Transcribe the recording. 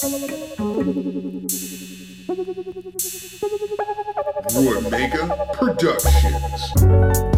Roy Mega Productions.